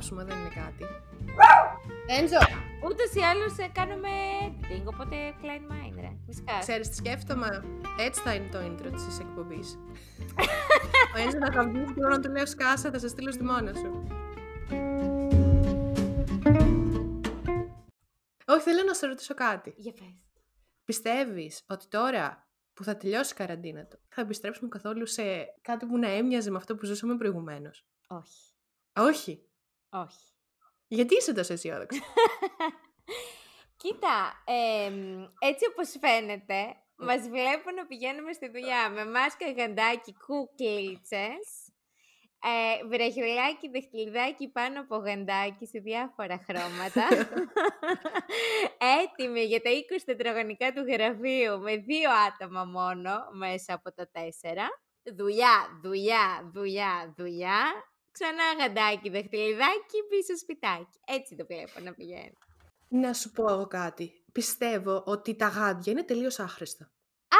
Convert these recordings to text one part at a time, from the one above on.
κόψουμε, δεν είναι κάτι. Έντζο! Ούτως ή άλλως κάνουμε editing, οπότε klein mind, ρε. Ξέρεις τι σκέφτομαι; Έτσι θα είναι το intro της εκπομπής. Ο Έντζο να χαμπήσει και να του λέω σκάσα, θα σε στείλω στη μόνα σου. Όχι, θέλω να σε ρωτήσω κάτι. Για πες. Πιστεύεις ότι τώρα που θα τελειώσει η καραντίνα του, θα επιστρέψουμε καθόλου σε κάτι που να έμοιαζε με αυτό που ζούσαμε προηγουμένως; Όχι. Όχι. Όχι. Γιατί είσαι τόσο αισιόδοξη; Κοίτα, έτσι όπως φαίνεται, μας βλέπουν να πηγαίνουμε στη δουλειά με μάσκα, γαντάκι, κουκλίτσες ε, βραχιολάκι, δεχτυλιδάκι πάνω από γαντάκι σε διάφορα χρώματα. Έτοιμη για τα 20 τετραγωνικά του γραφείου με δύο άτομα μόνο μέσα από τα τέσσερα. Δουλειά, δουλειά, δουλειά, δουλειά. Ξανά γαντάκι, δεχτυλιδάκι, πίσω σπιτάκι. Έτσι το βλέπω να πηγαίνει. Να σου πω εγώ κάτι. Πιστεύω ότι τα γάντια είναι τελείως άχρηστα.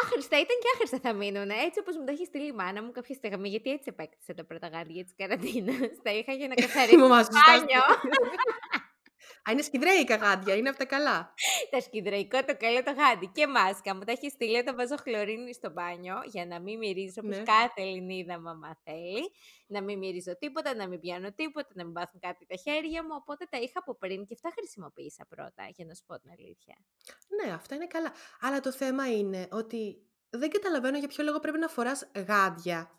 Άχρηστα ήταν και άχρηστα θα μείνουν. Έτσι όπως μου τα έχεις στείλει η μάνα μου κάποια στιγμή, γιατί έτσι επέκτησε τα πρώτα γάντια τη καραντίνα. Τα είχα για να καθαρίσω το μπάνιο. Α, είναι σκυδρέικα γάντια, είναι από τα καλά. τα σκυδρεϊκό το καλό το γάντι. Και μάσκα μου τα έχει στείλει όταν βάζω χλωρίνη στο μπάνιο για να μην μυρίζω όπως ναι. κάθε Ελληνίδα μαμά θέλει. Να μην μυρίζω τίποτα, να μην πιάνω τίποτα, να μην πάθουν κάτι τα χέρια μου. Οπότε τα είχα από πριν και αυτά χρησιμοποίησα πρώτα, για να σου πω την αλήθεια. Ναι, αυτά είναι καλά. Αλλά το θέμα είναι ότι δεν καταλαβαίνω για ποιο λόγο πρέπει να φοράς γάντια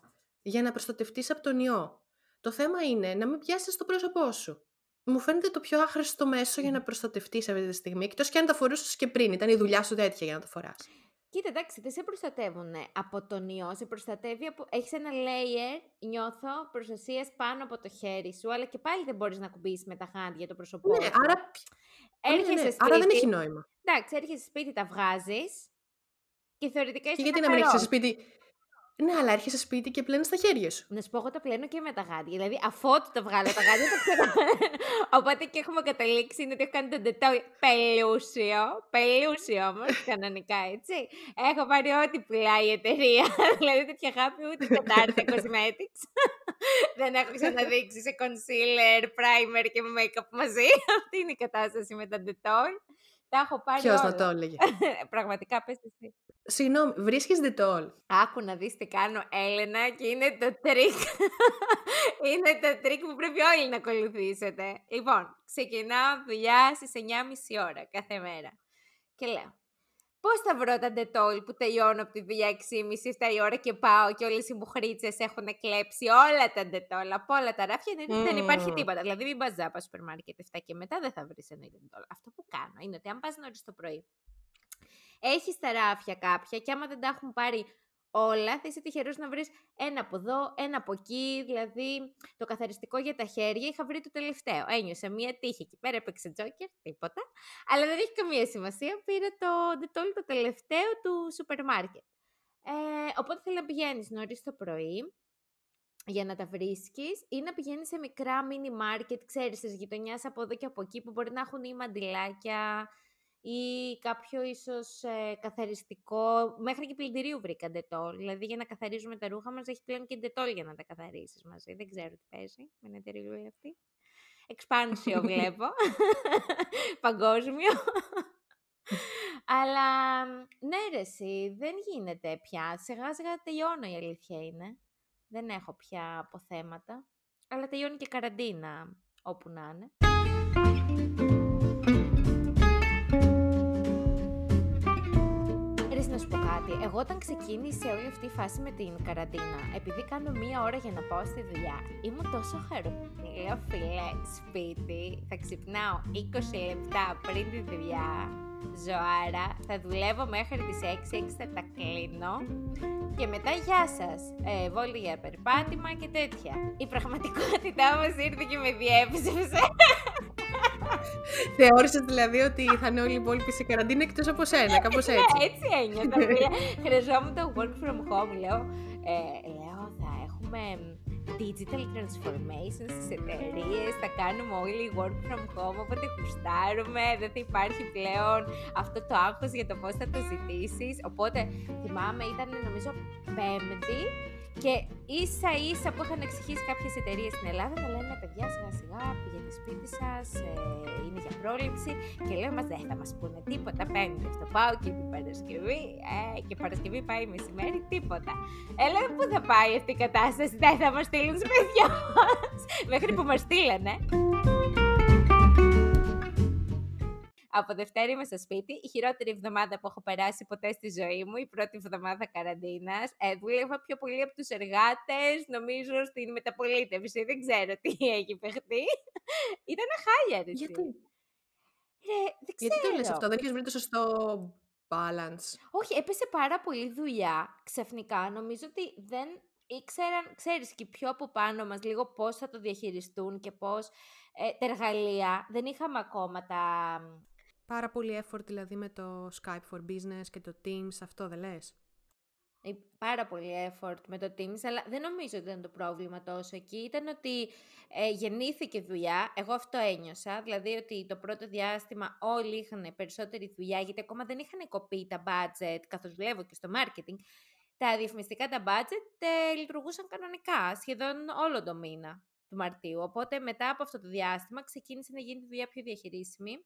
για να προστατευτείς από τον ιό. Το θέμα είναι να μην πιάσεις το πρόσωπό σου μου φαίνεται το πιο άχρηστο μέσο για να προστατευτείς αυτή τη στιγμή. Εκτός και αν τα φορούσες και πριν. Ήταν η δουλειά σου τέτοια για να το φοράς. Κοίτα, εντάξει, δεν σε προστατεύουν από τον ιό. Σε προστατεύει από. Έχεις ένα layer, νιώθω, προστασίας πάνω από το χέρι σου, αλλά και πάλι δεν μπορείς να κουμπίσεις με τα χάντια το πρόσωπό ναι, Άρα... Έρχεσαι ναι, ναι. Σπίτι, άρα δεν έχει νόημα. Εντάξει, έρχεσαι σπίτι, τα βγάζεις. Και θεωρητικά είσαι. Και γιατί να μην έχεις σπίτι ναι, αλλά έρχεσαι σπίτι και πλένεις τα χέρια σου. Να σου πω, εγώ τα πλένω και με τα γάντια. Δηλαδή, αφότου τα βγάλω τα γάντια, τα ξέρω. Οπότε και έχουμε καταλήξει είναι ότι έχω κάνει τον τετόι πελούσιο. Πελούσιο όμως, κανονικά έτσι. Έχω πάρει ό,τι πουλάει η εταιρεία. δηλαδή, τέτοια αγάπη ούτε κατάρτα cosmetics. Δεν έχω ξαναδείξει σε concealer, primer και make-up μαζί. Αυτή είναι η κατάσταση με τα Dettol. Τα έχω πάρει Ποιος να το έλεγε; Πραγματικά, πες εσύ. Συγγνώμη, βρίσκεις Dettol. Άκου να δεις τι κάνω, Έλενα, και είναι το τρικ. είναι το τρικ που πρέπει όλοι να ακολουθήσετε. Λοιπόν, ξεκινάω δουλειά στις 9.30 ώρα κάθε μέρα. Και λέω, Πώς θα βρω τα Dettol που τελειώνω από τη δουλειά 6.30-7 η ώρα και πάω και όλες οι μουχρίτσες έχουν κλέψει όλα τα Dettol από όλα τα ράφια. Mm. Δεν υπάρχει τίποτα. Δηλαδή, μην πας ζάπα σούπερ μάρκετ 7 και μετά δεν θα βρεις ένα Dettol. Αυτό που κάνω είναι ότι αν πας νωρίς το πρωί, έχεις τα ράφια κάποια και άμα δεν τα έχουν πάρει όλα, θα είσαι τυχερός να βρεις ένα από εδώ, ένα από εκεί, δηλαδή το καθαριστικό για τα χέρια είχα βρει το τελευταίο. Ένιωσα μία τύχη εκεί πέρα, έπαιξε τζόκερ, τίποτα, αλλά δεν έχει καμία σημασία, πήρα το ντετόλ το τελευταίο του σούπερ μάρκετ. Ε, οπότε θέλω να πηγαίνεις νωρίς το πρωί, για να τα βρίσκεις ή να πηγαίνεις σε μικρά mini market, ξέρεις, στις γειτονιάς από εδώ και από εκεί που μπορεί να έχουν ή μαντιλάκια, ή κάποιο ίσως ε, καθαριστικό, μέχρι και πλυντηρίου βρήκα ντετόλ, δηλαδή για να καθαρίζουμε τα ρούχα μας έχει πλέον και ντετόλ για να τα καθαρίσεις μαζί, δεν ξέρω τι παίζει με την εταιρεία αυτή. Εξπάνσιο βλέπω, παγκόσμιο. Αλλά ναι ρε εσύ, δεν γίνεται πια, σιγά σιγά τελειώνω η αλήθεια είναι. Δεν έχω πια αποθέματα, αλλά τελειώνει και καραντίνα όπου να είναι. Εγώ όταν ξεκίνησε όλη αυτή η φάση με την καραντίνα, επειδή κάνω μία ώρα για να πάω στη δουλειά, ήμουν τόσο χαρούμενη. Λέω φίλε, σπίτι, θα ξυπνάω 20 λεπτά πριν τη δουλειά, ζωάρα, θα δουλεύω μέχρι τις 6, 6 θα τα κλείνω και μετά γεια σας, ε, βόλτη για περπάτημα και τέτοια. Η πραγματικότητά μας ήρθε και με διέψευσε. Θεώρησες δηλαδή ότι θα είναι όλοι οι υπόλοιποι σε καραντίνα εκτός από σένα, κάπως ναι, έτσι. έτσι ένιωθα. Χρειαζόμουν το work from home, λέω. Ε, λέω, θα έχουμε digital transformation στις εταιρείες, θα κάνουμε όλοι work from home, οπότε κουστάρουμε, δεν θα υπάρχει πλέον αυτό το άγχος για το πώς θα το ζητήσεις. Οπότε θυμάμαι ήταν νομίζω πέμπτη Και ίσα ίσα που είχαν εξηγήσει κάποιε εταιρείε στην Ελλάδα, να λένε παιδιά σιγά σιγά πηγαίνετε σπίτι σα, ε, είναι για πρόληψη. Και λέω μα δεν θα μα πούνε τίποτα. Πέμπτη αυτό πάω και την Παρασκευή. Ε, και Παρασκευή πάει μεσημέρι, τίποτα. Έλα πού θα πάει αυτή η κατάσταση, δεν θα μα στείλουν σπίτια μα. Μέχρι που μα στείλανε. Από Δευτέρα είμαι στο σπίτι. Η χειρότερη εβδομάδα που έχω περάσει ποτέ στη ζωή μου, η πρώτη εβδομάδα καραντίνας. Ε, δούλευα πιο πολύ από τους εργάτες, νομίζω στην μεταπολίτευση. Δεν ξέρω τι έχει παιχτεί. Ήταν χάλια, ρε. Γιατί; Ρε, δεν ξέρω. Γιατί το λες αυτό, δεν έχεις βρει το σωστό balance; Όχι, έπεσε πάρα πολύ δουλειά ξαφνικά. Νομίζω ότι δεν ήξεραν, ξέρεις, και πιο από πάνω μας λίγο πώς θα το διαχειριστούν και πώς ε, τα εργαλεία. Δεν είχαμε ακόμα τα, Πάρα πολύ effort δηλαδή με το Skype for Business και το Teams, αυτό δεν λες; Ε, πάρα πολύ effort με το Teams, αλλά δεν νομίζω ότι ήταν το πρόβλημα τόσο εκεί. Ήταν ότι ε, γεννήθηκε δουλειά, εγώ αυτό ένιωσα, δηλαδή ότι το πρώτο διάστημα όλοι είχαν περισσότερη δουλειά, γιατί ακόμα δεν είχαν κοπεί τα budget, καθώς δουλεύω και στο marketing, τα διαφημιστικά τα budget ε, λειτουργούσαν κανονικά, σχεδόν όλο το μήνα του Μαρτίου. Οπότε μετά από αυτό το διάστημα ξεκίνησε να γίνει τη δουλειά πιο διαχειρίσιμη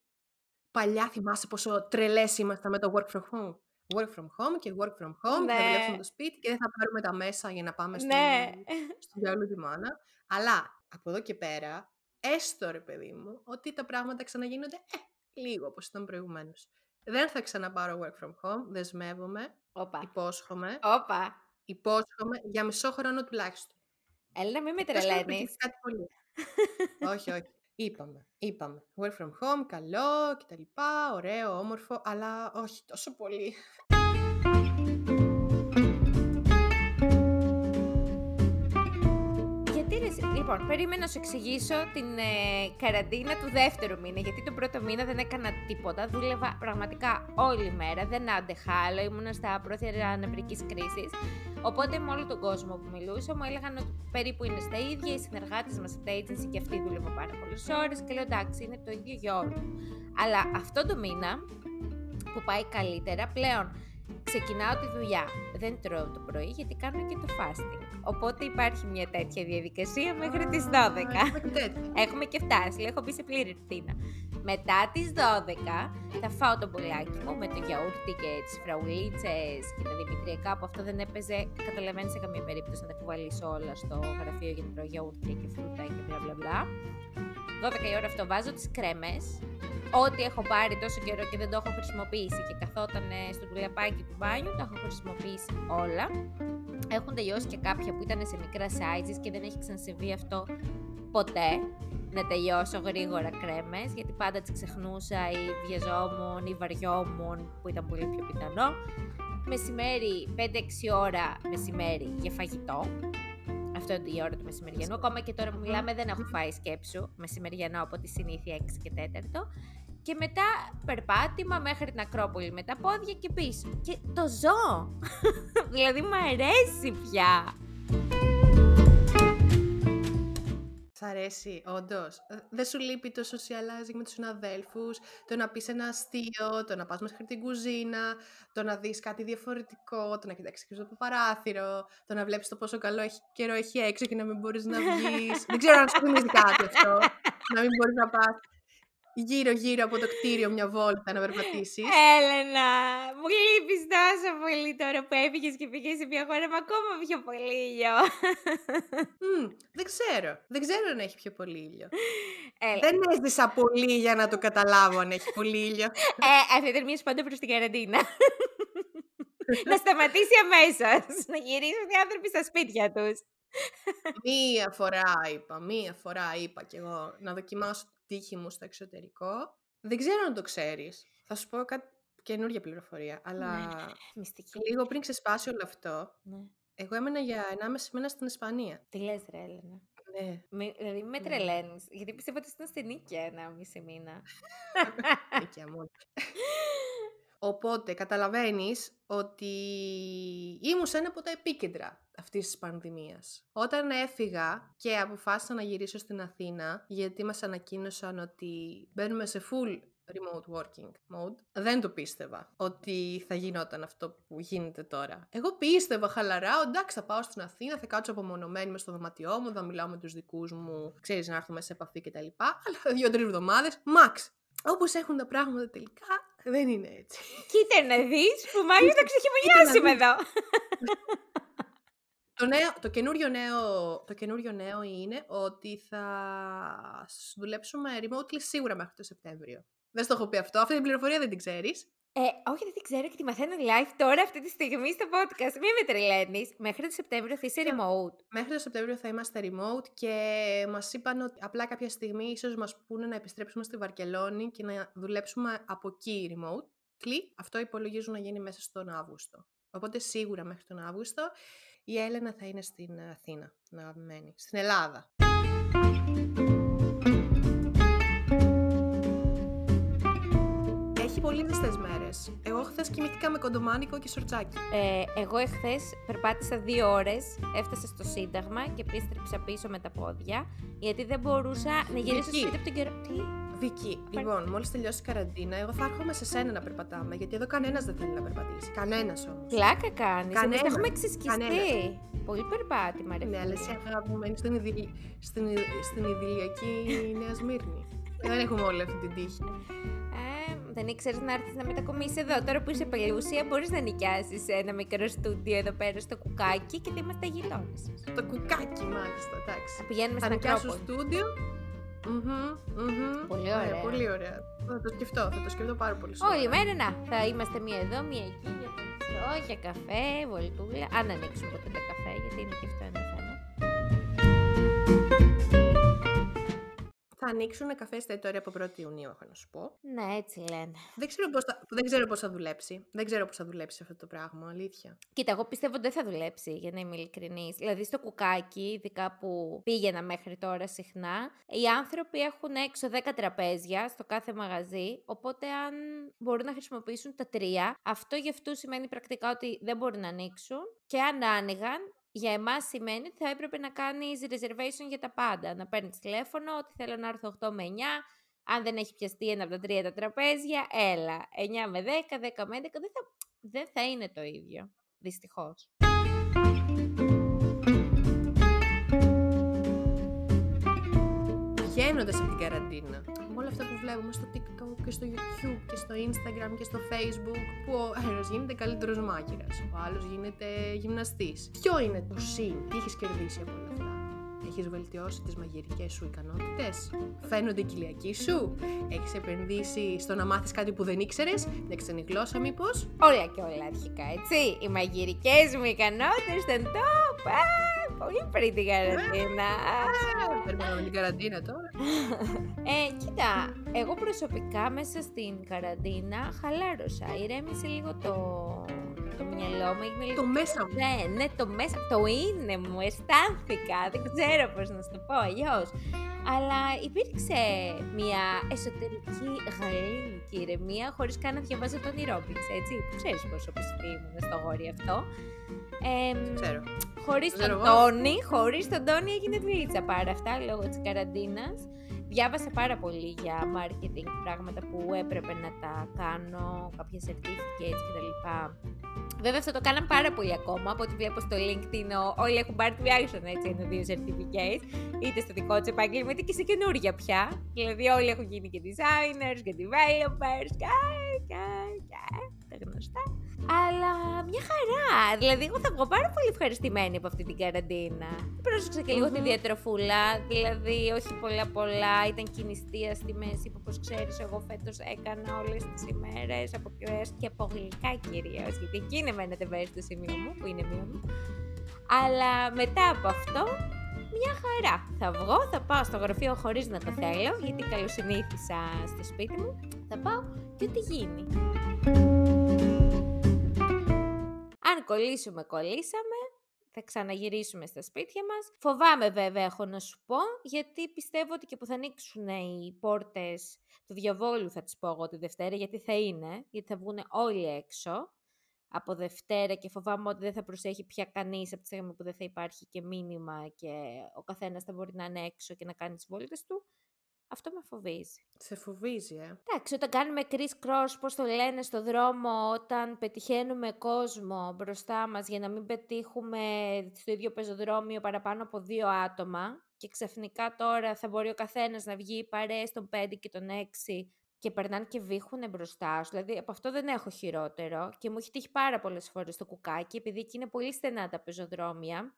Παλιά θυμάσαι πόσο τρελές ήμασταν με το work from home; Work from home και work from home ναι. και θα δουλέψουμε το σπίτι και δεν θα πάρουμε τα μέσα για να πάμε στο, ναι. στο διάλογο τη μάνα. Αλλά από εδώ και πέρα, έστω ρε παιδί μου, ότι τα πράγματα ξαναγίνονται ε, λίγο όπως ήταν προηγουμένως. Δεν θα ξαναπάρω work from home, δεσμεύομαι, Οπα. υπόσχομαι. Οπα. Υπόσχομαι για μισό χρόνο τουλάχιστον. Έλα, μην με τρελαίνεις. Κάτι πολύ. όχι, όχι. Είπαμε, είπαμε. Work from home, καλό κτλ. Ωραίο, όμορφο, αλλά όχι τόσο πολύ. Λοιπόν, περίμενα να σου εξηγήσω την ε, καραντίνα του δεύτερου μήνα, γιατί τον πρώτο μήνα δεν έκανα τίποτα. Δούλευα πραγματικά όλη μέρα, δεν άντεχα άλλο, ήμουνα στα πρόθυρα νευρική κρίσης. Οπότε με όλο τον κόσμο που μιλούσα μου έλεγαν ότι περίπου είναι στα ίδια, οι συνεργάτες μας από τα agency και αυτοί δούλευαν πάρα πολλές ώρες και λέω εντάξει, είναι το ίδιο για όλους. Αλλά αυτό το μήνα που πάει καλύτερα πλέον ξεκινάω τη δουλειά. Δεν τρώω το πρωί γιατί κάνω και το fasting. Οπότε υπάρχει μια τέτοια διαδικασία μέχρι τις 12. Έχουμε και φτάσει, έχω μπει σε πλήρη ρουτίνα. Μετά τις 12 θα φάω το μπολάκι μου με το γιαούρτι και τις φραουλίτσες και τα δημητριακά που αυτό δεν έπαιζε, καταλαβαίνεις σε καμία περίπτωση να τα κουβαλήσω όλα στο γραφείο για να τρώω γιαούρτι και φρούτα και μπλα μπλα μπλα. 12 η ώρα αυτό βάζω τις κρέμες, ό,τι έχω πάρει τόσο καιρό και δεν το έχω χρησιμοποιήσει και καθόταν στο τουλαπάκι του μπάνιου, το έχω χρησιμοποιήσει όλα. Έχουν τελειώσει και κάποια που ήταν σε μικρά sizes και δεν έχει ξανασυμβεί αυτό ποτέ να τελειώσω γρήγορα κρέμες, γιατί πάντα τις ξεχνούσα ή βιαζόμουν ή βαριόμουν, που ήταν πολύ πιο πιθανό. Μεσημέρι, 5-6 ώρα μεσημέρι για φαγητό. Αυτό είναι η ώρα του μεσημεριανού. Ακόμα και τώρα που μιλάμε δεν έχω φάει σκέψου μεσημεριανό από τη συνήθεια 6 και 4 και μετά περπάτημα μέχρι την Ακρόπολη με τα πόδια και πίσω. Και το ζω! δηλαδή μου αρέσει πια. Σ' αρέσει, όντως. Ε, δεν σου λείπει το socializing με τους συναδέλφους, το να πεις ένα αστείο, το να πας μέχρι την κουζίνα, το να δεις κάτι διαφορετικό, το να κοιτάξεις το από παράθυρο, το να βλέπεις το πόσο καλό έχει, καιρό έχει έξω και να μην μπορείς να βγεις. Δεν ξέρω αν σου θυμίζει κάτι αυτό. να μην μπορείς να πας γύρω-γύρω από το κτίριο μια βόλτα να περπατήσεις. Έλενα, μου λείπεις τόσο πολύ τώρα που έφυγες και πήγες σε μια χώρα με ακόμα πιο πολύ ήλιο. δεν ξέρω. Δεν ξέρω αν έχει πιο πολύ ήλιο. Δεν έζησα πολύ για να το καταλάβω αν έχει πολύ ήλιο. ε, αυτή ήταν μια σπάντα προς την καραντίνα. να σταματήσει αμέσως. Να γυρίσουν οι άνθρωποι στα σπίτια τους. μία φορά είπα, μία φορά είπα κι εγώ να δοκιμάσω τύχη μου στο εξωτερικό. Δεν ξέρω αν το ξέρεις. Θα σου πω κάτι καινούργια πληροφορία, αλλά ναι, μυστική. λίγο πριν ξεσπάσει όλο αυτό, ναι. εγώ έμενα για 1,5 μήνα στην Ισπανία. Τι λες ρε Έλενα; Ναι. Με, δηλαδή με ναι. τρελαίνεις, γιατί πιστεύω ότι ήταν στην Νίκαια 1,5 μήνα. Νίκαια μόνο. Οπότε καταλαβαίνεις ότι ήμουν σε ένα από τα επίκεντρα αυτής της πανδημίας. Όταν έφυγα και αποφάσισα να γυρίσω στην Αθήνα, γιατί μας ανακοίνωσαν ότι μπαίνουμε σε full remote working mode, δεν το πίστευα ότι θα γινόταν αυτό που γίνεται τώρα. Εγώ πίστευα χαλαρά, εντάξει θα πάω στην Αθήνα, θα κάτσω απομονωμένη μες στο δωματιό μου, θα μιλάω με τους δικούς μου, ξέρεις να έρθουμε σε επαφή κτλ. Αλλά δύο-τρει εβδομάδες, max. Όπως έχουν τα πράγματα τελικά, δεν είναι έτσι. Κοίτα να δεις που μάλιστα θα ξεχυμονιάσουμε εδώ. Το, νέο, το, καινούριο νέο, το καινούριο νέο είναι ότι θα δουλέψουμε remotely σίγουρα μέχρι το Σεπτέμβριο. Δεν στο έχω πει αυτό. Αυτή την πληροφορία δεν την ξέρεις. Ε, όχι, δεν την ξέρω και τη μαθαίνω live τώρα, αυτή τη στιγμή στο podcast. Μην με τρελαίνεις. Μέχρι το Σεπτέμβριο θα είσαι remote. Μέχρι το Σεπτέμβριο θα είμαστε remote και μας είπαν ότι απλά κάποια στιγμή ίσως μας πούνε να επιστρέψουμε στη Βαρκελόνη και να δουλέψουμε από εκεί remote. Αυτό υπολογίζουν να γίνει μέσα στον Αύγουστο. Οπότε σίγουρα μέχρι τον Αύγουστο η Έλενα θα είναι στην Αθήνα να μένει. Στην Ελλάδα. Έχει πολύ ζεστέ μέρες. Εγώ χθες κοιμήθηκα με κοντομάνικο και σορτσάκι. Ε, εγώ εχθές περπάτησα δύο ώρες, έφτασα στο Σύνταγμα και επίστρεψα πίσω με τα πόδια, γιατί δεν μπορούσα να γυρίσω στο σπίτι από τον καιρό. Τι; Βίκυ, λοιπόν, μόλις τελειώσει η καραντίνα, εγώ θα έρχομαι σε σένα να περπατάμε. Γιατί εδώ κανένας δεν θέλει να περπατήσει. Κανένας όμως. Πλάκα κάνεις. Κανένας. Έχουμε ξεσκιστεί. Πολύ περπάτημα, ρε Ναι, αλλά εσύ αγαπημένη στην, ιδι... στην, στην ιδηλιακή Νέα Σμύρνη. δεν έχουμε όλη αυτή την τύχη. Ε, δεν ήξερες να έρθεις να μετακομίσεις εδώ. Τώρα που είσαι παλιούσια, μπορείς να νοικιάσεις ένα μικρό στούντιο εδώ πέρα στο κουκάκι και θα είμαστε γειτόνες. Το κουκάκι, μάλιστα, εντάξει. Θα πηγαίνουμε θα νοικιάσω στούντιο Mm-hmm, Πολύ ναι, ωραία. πολύ ωραία. Θα το σκεφτώ, θα το σκεφτώ πάρα πολύ σωστά. Όλη μέρα να, θα είμαστε μία εδώ, μία εκεί, για φαγητό, για καφέ, βολτούλα. Αν ανοίξουν ποτέ τα καφέ, γιατί είναι και αυτό ένα θέμα. Θα ανοίξουν καφές εστιατόρια από 1η Ιουνίου, έχω να σου πω. Ναι, έτσι λένε. Δεν ξέρω πώς θα, δεν ξέρω πώς θα δουλέψει. Δεν ξέρω πώς θα δουλέψει αυτό το πράγμα, αλήθεια. Κοίτα, εγώ πιστεύω ότι δεν θα δουλέψει, για να είμαι ειλικρινής. Δηλαδή, στο κουκάκι, ειδικά που πήγαινα μέχρι τώρα συχνά, οι άνθρωποι έχουν έξω 10 τραπέζια στο κάθε μαγαζί. Οπότε, αν μπορούν να χρησιμοποιήσουν τα τρία, αυτό για αυτούς σημαίνει πρακτικά ότι δεν μπορούν να ανοίξουν. Και αν άνοιγαν, για εμάς σημαίνει ότι θα έπρεπε να κάνεις reservation για τα πάντα. Να παίρνεις τηλέφωνο, ότι θέλω να έρθω 8 με 9. Αν δεν έχει πιαστεί ένα από τα τρία τα τραπέζια, έλα. 9 με 10, 10 με 11. Δεν θα, δεν θα είναι το ίδιο. Δυστυχώς. Βγαίνοντα από την καραντίνα, με όλα αυτά που βλέπουμε στο TikTok και στο YouTube και στο Instagram και στο Facebook, που ο ένας γίνεται καλύτερος μάκυρας, ο άλλος γίνεται γυμναστής. Ποιο είναι το συν, τι έχεις κερδίσει από όλα αυτά; Έχεις βελτιώσει τις μαγειρικές σου ικανότητες, φαίνονται οι κοιλιακοί σου, έχεις επενδύσει στο να μάθεις κάτι που δεν ήξερες, να ξένη γλώσσα μήπως; Όλα και όλα αρχικά, έτσι. Οι μαγειρικές μου ικανότητες ήταν top. Πολύ πριν την καραντίνα. Περιμένουμε την καραντίνα τώρα. ε, κοίτα, εγώ προσωπικά μέσα στην καραντίνα χαλάρωσα. Ηρέμησε λίγο το, το μυαλό μου. Έγινε το μέσα μου. Ναι, ναι, το μέσα. Το είναι μου. Αισθάνθηκα. Δεν ξέρω πώ να σου το πω αλλιώ. Αλλά υπήρξε μια εσωτερική γαλλική ηρεμία χωρί καν να διαβάζω τον Ρόμπινς, έτσι. Ξέρει πόσο πιστή ήμουν στο γόρι αυτό. Ε, ξέρω. Χωρίς τον Τόνι, χωρίς τον Τόνι έγινε δουλίτσα πάρα αυτά λόγω της καραντίνας. Διάβασα πάρα πολύ για marketing, πράγματα που έπρεπε να τα κάνω, κάποια certificates κτλ. Βέβαια αυτό το κάναμε πάρα πολύ ακόμα, από ό,τι βλέπω στο LinkedIn όλοι έχουν πάρει τουλάχιστον έτσι ένα-δύο certificates, είτε στο δικό τους επάγγελμα είτε και σε καινούργια πια. Δηλαδή όλοι έχουν γίνει και designers και developers και, και, και τα γνωστά. Αλλά μια χαρά. Δηλαδή, εγώ θα βγω πάρα πολύ ευχαριστημένη από αυτή την καραντίνα. Πρόσεξα και λίγο τη διατροφούλα. Δηλαδή, όχι πολλά πολλά. Ήταν κινηστία στη μέση που, όπως ξέρεις, εγώ φέτος έκανα όλες τις ημέρες από κρέα και από γλυκά κυρίως. Γιατί εκεί είναι μένετε βέρη στο σημείο μου, που είναι μία μου. Αλλά μετά από αυτό, μια χαρά. Θα βγω, θα πάω στο γραφείο χωρίς να το θέλω, γιατί καλοσυνήθισα στο σπίτι μου. Θα πάω και ό,τι γίνει. Αν κολλήσουμε, κολλήσαμε. Θα ξαναγυρίσουμε στα σπίτια μας. Φοβάμαι βέβαια, έχω να σου πω, γιατί πιστεύω ότι και που θα ανοίξουν οι πόρτες του διαβόλου, θα τις πω εγώ τη Δευτέρα, γιατί θα είναι, γιατί θα βγουν όλοι έξω από Δευτέρα και φοβάμαι ότι δεν θα προσέχει πια κανείς από τη στιγμή που δεν θα υπάρχει και μήνυμα και ο καθένας θα μπορεί να είναι έξω και να κάνει τις βόλτες του. Αυτό με φοβίζει. Σε φοβίζει, ε. Εντάξει, όταν κάνουμε criss-cross, πώς το λένε, στο δρόμο, όταν πετυχαίνουμε κόσμο μπροστά μας για να μην πετύχουμε στο ίδιο πεζοδρόμιο παραπάνω από δύο άτομα και ξαφνικά τώρα θα μπορεί ο καθένας να βγει παρέες των 5 και των 6 και περνάνε και βήχουν μπροστά σου. Δηλαδή, από αυτό δεν έχω χειρότερο και μου έχει τύχει πάρα πολλές φορές το κουκάκι, επειδή εκεί είναι πολύ στενά τα πεζοδρόμια,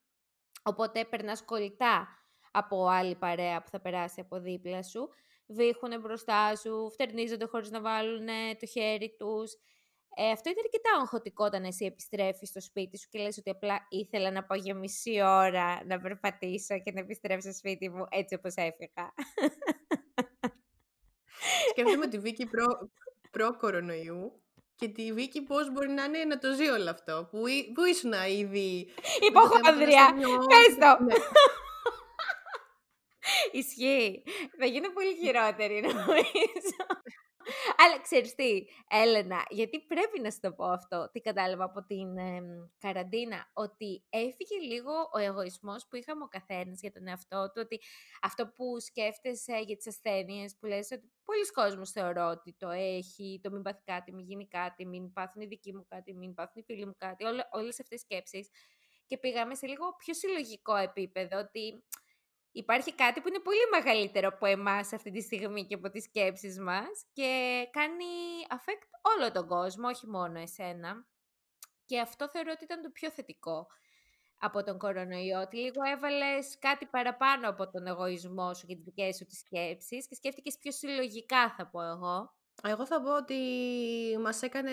οπότε περνάς κολλητά από άλλη παρέα που θα περάσει από δίπλα σου, βήχουν μπροστά σου, φτερνίζονται χωρίς να βάλουν το χέρι τους. Ε, αυτό είναι αρκετά αγχωτικό όταν εσύ επιστρέφεις στο σπίτι σου και λες ότι απλά ήθελα να πάω για μισή ώρα να περπατήσω και να επιστρέψω στο σπίτι μου έτσι όπως έφυγα. Σκέφτομαι τη Βίκη προ, προ-κορονοϊού και τη Βίκη πώς μπορεί να είναι να το ζει όλο αυτό. Που, που ήσουν ήδη... Υποχόνδρια! Πες το! Ναι. Ισχύει. Θα γίνω πολύ χειρότερη νομίζω. Αλλά ξέρεις τι, Έλενα, γιατί πρέπει να σου το πω αυτό, τι κατάλαβα από την καραντίνα, ότι έφυγε λίγο ο εγωισμός που είχαμε ο καθένας για τον εαυτό του, ότι αυτό που σκέφτεσαι για τις ασθένειες, που λες ότι πολλοί κόσμος θεωρώ ότι το έχει, το μην πάθει κάτι, μην γίνει κάτι, μην πάθουν οι δικοί μου κάτι, μην πάθουν οι φίλοι μου κάτι, όλες αυτές τις σκέψεις. Και πήγαμε σε λίγο πιο συλλογικό επίπεδο, ότι υπάρχει κάτι που είναι πολύ μεγαλύτερο από εμάς αυτή τη στιγμή και από τις σκέψεις μας και κάνει affect όλο τον κόσμο, όχι μόνο εσένα. Και αυτό θεωρώ ότι ήταν το πιο θετικό από τον κορονοϊό, ότι λίγο έβαλες κάτι παραπάνω από τον εγωισμό σου και τις δικές σου τις σκέψεις και σκέφτηκες πιο συλλογικά θα πω εγώ. Εγώ θα πω ότι μας έκανε,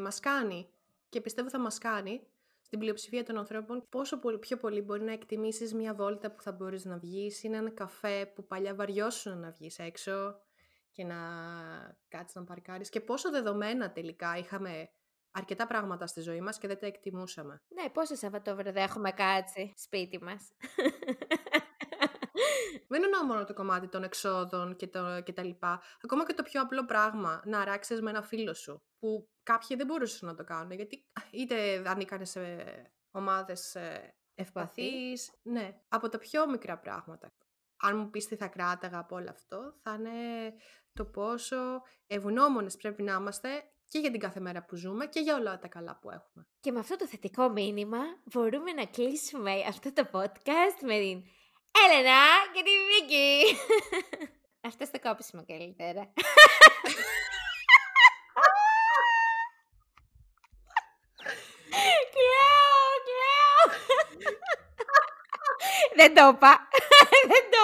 μας κάνει και πιστεύω θα μας κάνει στην πλειοψηφία των ανθρώπων πόσο πολύ, πιο πολύ μπορεί να εκτιμήσεις μια βόλτα που θα μπορείς να βγεις ή έναν καφέ που παλιά βαριώσουν να βγεις έξω και να κάτσεις να παρκάρεις και πόσο δεδομένα τελικά είχαμε αρκετά πράγματα στη ζωή μας και δεν τα εκτιμούσαμε. Ναι, πόσα Σαββατόβραδα έχουμε κάτσει σπίτι μας. Δεν εννοώ μόνο το κομμάτι των εξόδων και, το, και τα λοιπά. Ακόμα και το πιο απλό πράγμα, να αράξεις με ένα φίλο σου, που κάποιοι δεν μπορούσαν να το κάνουν, γιατί είτε ανήκαν σε ομάδες ε, ευπαθείς, ναι, από τα πιο μικρά πράγματα. Αν μου πεις τι θα κράταγα από όλο αυτό, θα είναι το πόσο ευγνώμονες πρέπει να είμαστε και για την κάθε μέρα που ζούμε και για όλα τα καλά που έχουμε. Και με αυτό το θετικό μήνυμα μπορούμε να κλείσουμε αυτό το podcast με την Έλενα και τη Βίκη. Αυτό στο κόψιμο καλύτερα. Κλαίω, κλαίω. Δεν το είπα. Δεν το